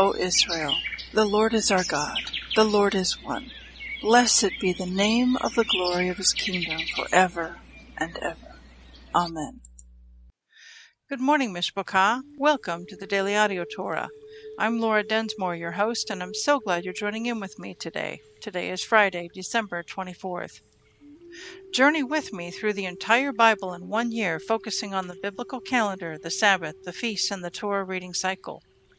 O Israel, the Lord is our God, the Lord is one. Blessed be the name of the glory of his kingdom forever and ever. Amen. Good morning, Mishpachah. Welcome to the Daily Audio Torah. I'm Laura Densmore, your host, and I'm so glad you're joining in with me today. Today is Friday, December 24th. Journey with me through the entire Bible in one year, focusing on the biblical calendar, the Sabbath, the feasts, and the Torah reading cycle.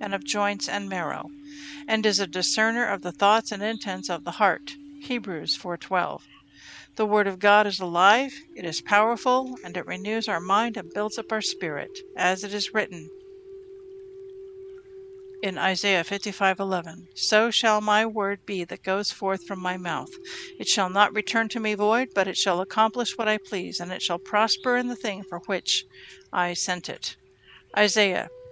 and of joints and marrow, and is a discerner of the thoughts and intents of the heart. Hebrews 4:12. The Word of God is alive, it is powerful, and it renews our mind and builds up our spirit, as it is written in Isaiah 55:11, "So shall my word be that goes forth from my mouth; it shall not return to me void, but it shall accomplish what I please, and it shall prosper in the thing for which I sent it." Isaiah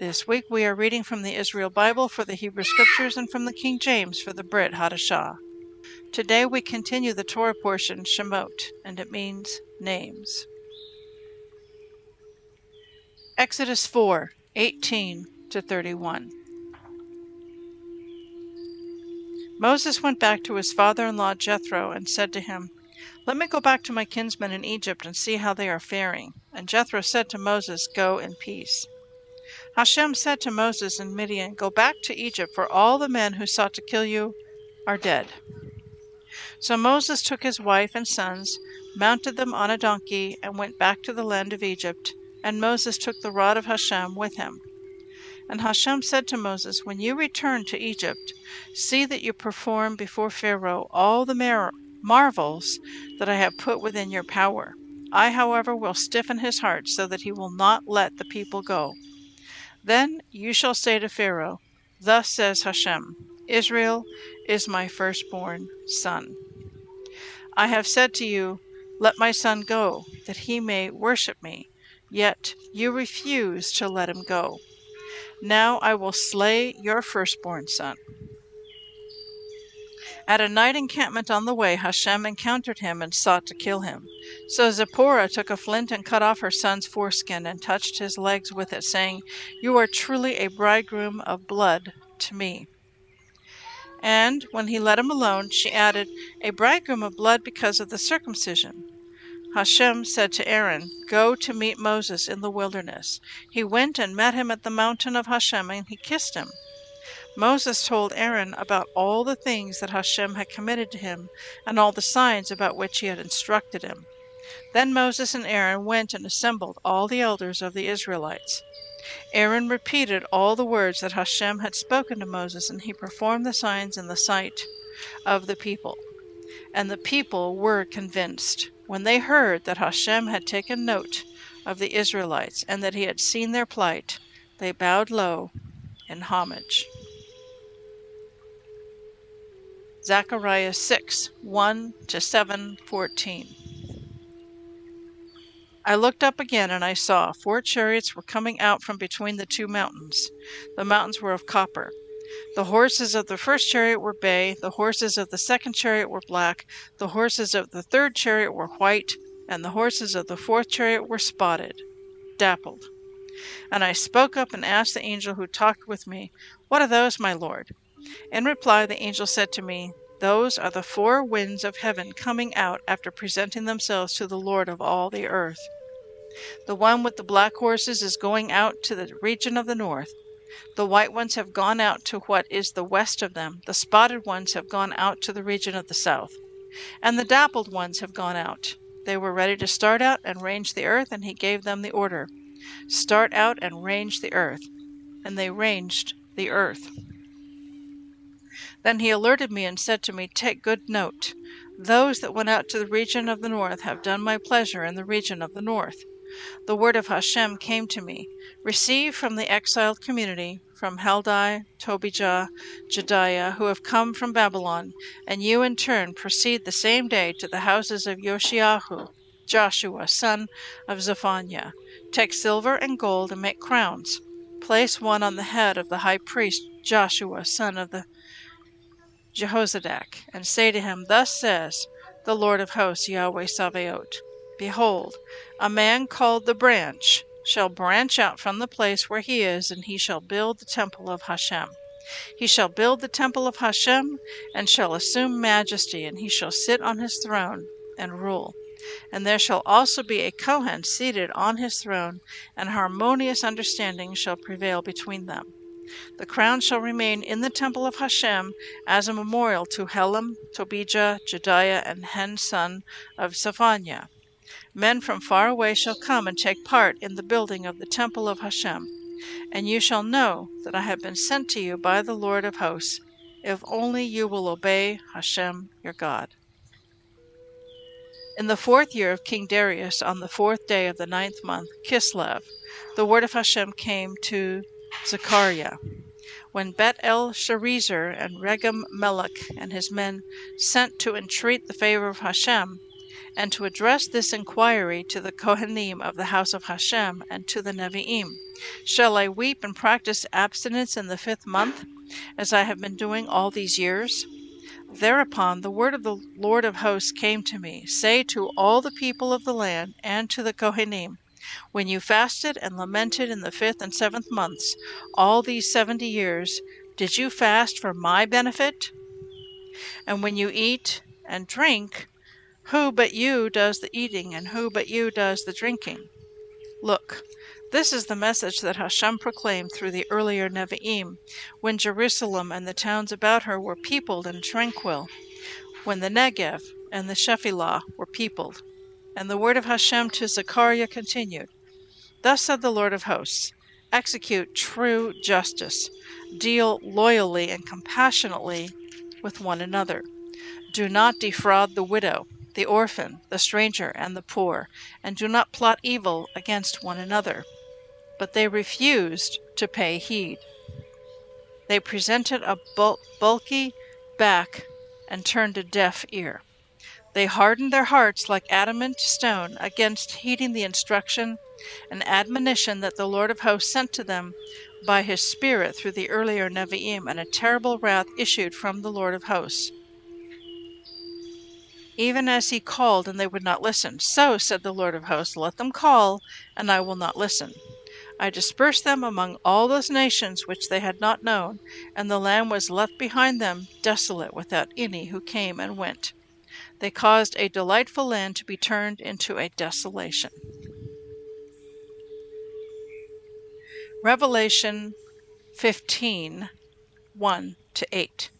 This week we are reading from the Israel Bible for the Hebrew Scriptures and from the King James for the Brit Hadashah. Today we continue the Torah portion, Shemot, and it means names. Exodus 4 18 to 31. Moses went back to his father in law Jethro and said to him, Let me go back to my kinsmen in Egypt and see how they are faring. And Jethro said to Moses, Go in peace. Hashem said to Moses in Midian, Go back to Egypt, for all the men who sought to kill you are dead. So Moses took his wife and sons, mounted them on a donkey, and went back to the land of Egypt. And Moses took the rod of Hashem with him. And Hashem said to Moses, When you return to Egypt, see that you perform before Pharaoh all the mar- marvels that I have put within your power. I, however, will stiffen his heart so that he will not let the people go. Then you shall say to Pharaoh, Thus says Hashem, Israel is my firstborn son. I have said to you, Let my son go, that he may worship me. Yet you refuse to let him go. Now I will slay your firstborn son. At a night encampment on the way, Hashem encountered him and sought to kill him. So Zipporah took a flint and cut off her son's foreskin and touched his legs with it, saying, You are truly a bridegroom of blood to me. And when he let him alone, she added, A bridegroom of blood because of the circumcision. Hashem said to Aaron, Go to meet Moses in the wilderness. He went and met him at the mountain of Hashem, and he kissed him. Moses told Aaron about all the things that Hashem had committed to him, and all the signs about which he had instructed him. Then Moses and Aaron went and assembled all the elders of the Israelites. Aaron repeated all the words that Hashem had spoken to Moses, and he performed the signs in the sight of the people. And the people were convinced. When they heard that Hashem had taken note of the Israelites and that he had seen their plight, they bowed low in homage. Zechariah 6 1 to 7 14. I looked up again, and I saw four chariots were coming out from between the two mountains. The mountains were of copper. The horses of the first chariot were bay, the horses of the second chariot were black, the horses of the third chariot were white, and the horses of the fourth chariot were spotted, dappled. And I spoke up and asked the angel who talked with me, What are those, my lord? In reply, the angel said to me, Those are the four winds of heaven coming out after presenting themselves to the Lord of all the earth. The one with the black horses is going out to the region of the north. The white ones have gone out to what is the west of them, the spotted ones have gone out to the region of the south, and the dappled ones have gone out. They were ready to start out and range the earth, and he gave them the order Start out and range the earth. And they ranged the earth. Then he alerted me and said to me, Take good note. Those that went out to the region of the north have done my pleasure in the region of the north. The word of Hashem came to me Receive from the exiled community, from Heldai, Tobijah, Jedaiah, who have come from Babylon, and you in turn proceed the same day to the houses of Yoshiahu, Joshua, son of Zephaniah. Take silver and gold and make crowns. Place one on the head of the high priest Joshua, son of the Jehozadak, and say to him, Thus says the Lord of hosts, Yahweh Sabaoth Behold, a man called the branch shall branch out from the place where he is, and he shall build the temple of Hashem. He shall build the temple of Hashem, and shall assume majesty, and he shall sit on his throne and rule. And there shall also be a Kohen seated on his throne, and harmonious understanding shall prevail between them. The crown shall remain in the temple of Hashem as a memorial to Helem, Tobijah, Jedaiah, and Hen son of Zephaniah. Men from far away shall come and take part in the building of the temple of Hashem. And you shall know that I have been sent to you by the Lord of hosts, if only you will obey Hashem your God. In the fourth year of King Darius, on the fourth day of the ninth month, Kislev, the word of Hashem came to Zechariah. When Bet el Sharezer and Regem Melech and his men sent to entreat the favor of Hashem, and to address this inquiry to the Kohanim of the house of Hashem and to the Nevi'im, Shall I weep and practice abstinence in the fifth month, as I have been doing all these years? Thereupon the word of the Lord of hosts came to me Say to all the people of the land and to the Kohanim, When you fasted and lamented in the fifth and seventh months, all these seventy years, did you fast for my benefit? And when you eat and drink, who but you does the eating, and who but you does the drinking? Look, this is the message that Hashem proclaimed through the earlier Nevi'im, when Jerusalem and the towns about her were peopled and tranquil, when the Negev and the Shephelah were peopled. And the word of Hashem to Zechariah continued Thus said the Lord of hosts Execute true justice, deal loyally and compassionately with one another. Do not defraud the widow, the orphan, the stranger, and the poor, and do not plot evil against one another but they refused to pay heed. They presented a bulky back and turned a deaf ear. They hardened their hearts like adamant stone against heeding the instruction and admonition that the Lord of hosts sent to them by his Spirit through the earlier Nevi'im, and a terrible wrath issued from the Lord of hosts. Even as he called, and they would not listen. So said the Lord of hosts, Let them call, and I will not listen. I dispersed them among all those nations which they had not known, and the land was left behind them desolate without any who came and went. They caused a delightful land to be turned into a desolation. Revelation 15 1 to 8.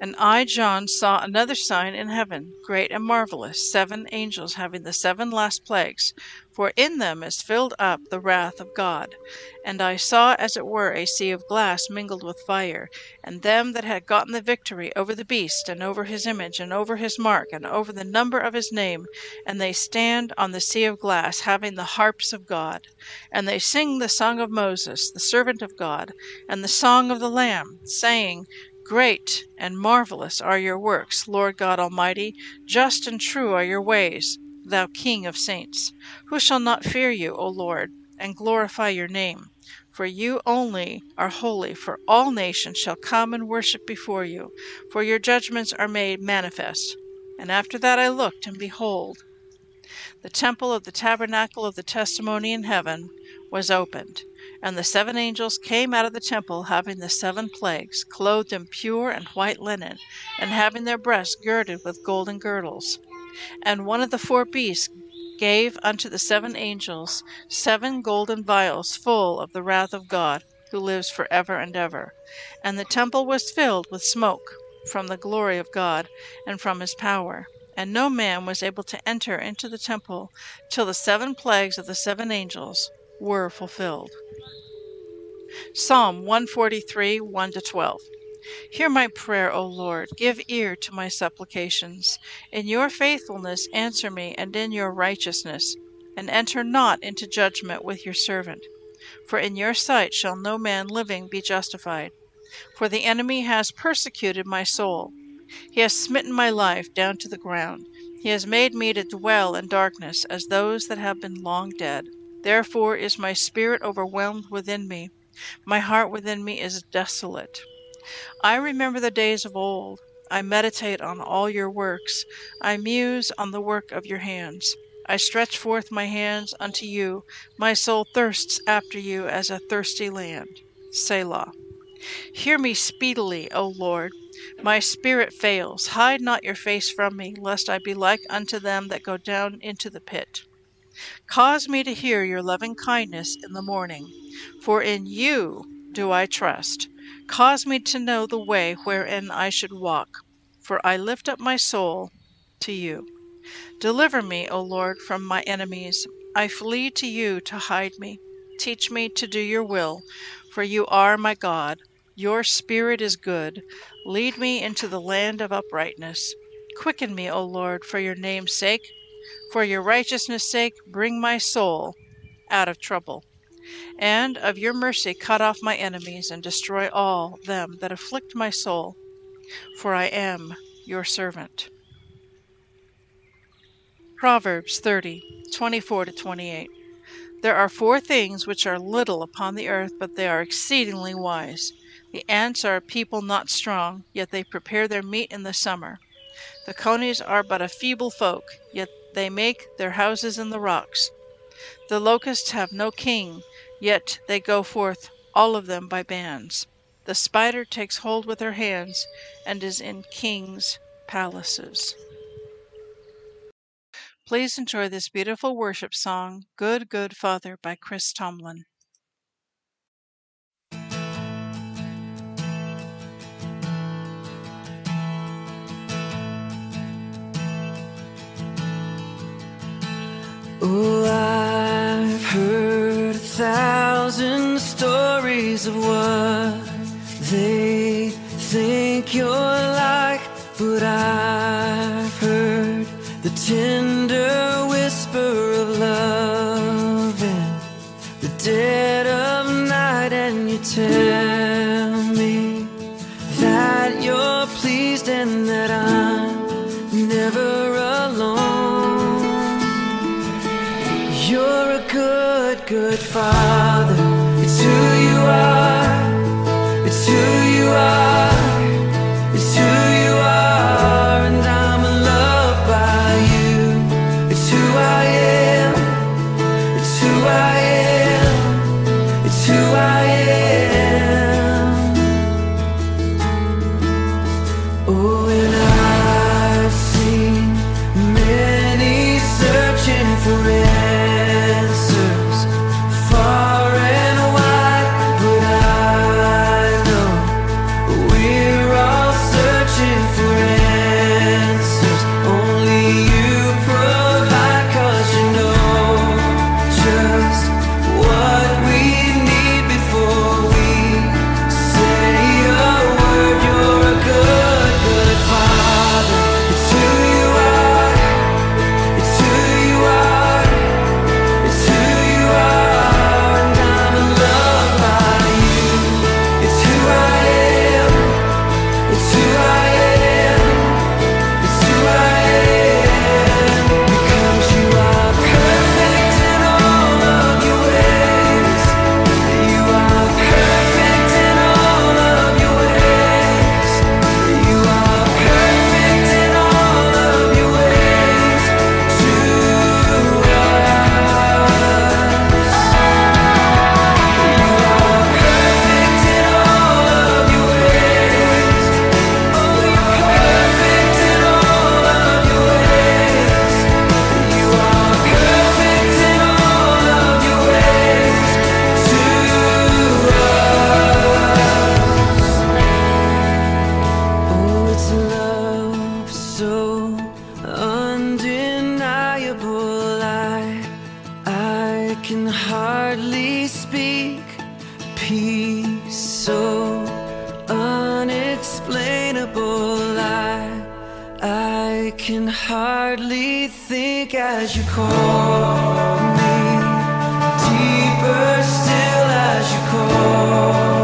And I, John, saw another sign in heaven, great and marvelous, seven angels having the seven last plagues, for in them is filled up the wrath of God. And I saw as it were a sea of glass mingled with fire, and them that had gotten the victory over the beast, and over his image, and over his mark, and over the number of his name, and they stand on the sea of glass, having the harps of God. And they sing the song of Moses, the servant of God, and the song of the Lamb, saying, Great and marvelous are your works, Lord God Almighty; just and true are your ways, thou King of saints. Who shall not fear you, O Lord, and glorify your name? For you only are holy, for all nations shall come and worship before you, for your judgments are made manifest. And after that I looked, and behold, the temple of the tabernacle of the testimony in heaven was opened, and the seven angels came out of the temple, having the seven plagues, clothed in pure and white linen, and having their breasts girded with golden girdles. And one of the four beasts gave unto the seven angels seven golden vials full of the wrath of God, who lives for ever and ever. And the temple was filled with smoke from the glory of God and from his power. And no man was able to enter into the temple till the seven plagues of the seven angels were fulfilled. Psalm 143 1 12. Hear my prayer, O Lord. Give ear to my supplications. In your faithfulness answer me, and in your righteousness, and enter not into judgment with your servant. For in your sight shall no man living be justified. For the enemy has persecuted my soul. He has smitten my life down to the ground. He has made me to dwell in darkness as those that have been long dead. Therefore is my spirit overwhelmed within me. My heart within me is desolate. I remember the days of old. I meditate on all your works. I muse on the work of your hands. I stretch forth my hands unto you. My soul thirsts after you as a thirsty land. Selah. Hear me speedily, O Lord. My spirit fails. Hide not your face from me, lest I be like unto them that go down into the pit. Cause me to hear your loving kindness in the morning, for in you do I trust. Cause me to know the way wherein I should walk, for I lift up my soul to you. Deliver me, O Lord, from my enemies. I flee to you to hide me. Teach me to do your will, for you are my God. Your spirit is good. Lead me into the land of uprightness. Quicken me, O Lord, for your name's sake. For your righteousness' sake, bring my soul out of trouble and of your mercy cut off my enemies, and destroy all them that afflict my soul, for I am your servant. Proverbs 30 24 28. There are four things which are little upon the earth, but they are exceedingly wise. The ants are a people not strong, yet they prepare their meat in the summer. The conies are but a feeble folk, yet they make their houses in the rocks. The locusts have no king, Yet they go forth, all of them by bands. The spider takes hold with her hands and is in kings' palaces. Please enjoy this beautiful worship song, Good, Good Father, by Chris Tomlin. Oh, I've heard a thousand stories of what they think you're like, but I've heard the tender whisper of love in the dead of night, and you tell good, father. It's who you are. It's who you are. I, I can hardly think as you call me, deeper still as you call.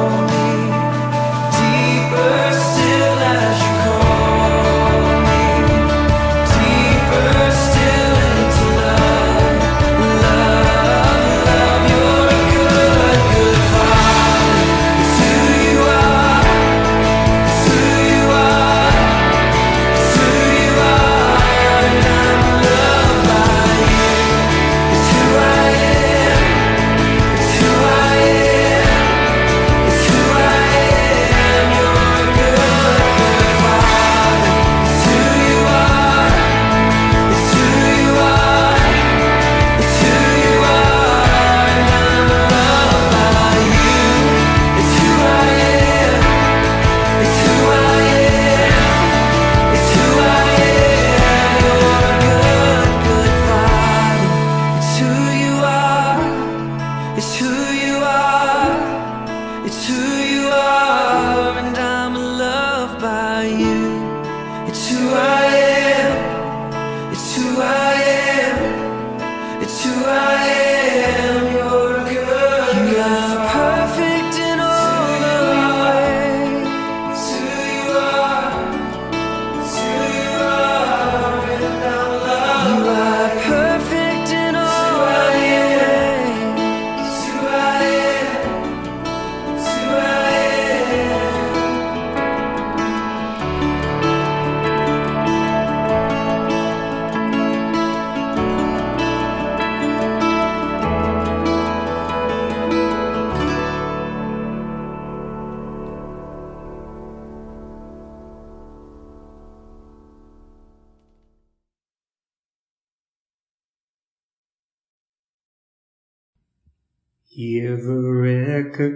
Yevrekka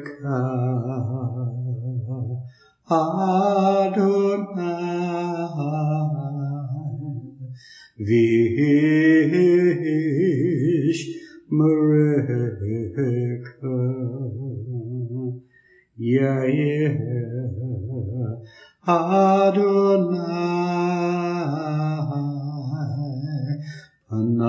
Adonai Vishmerekka Yair Adonai Panavilakah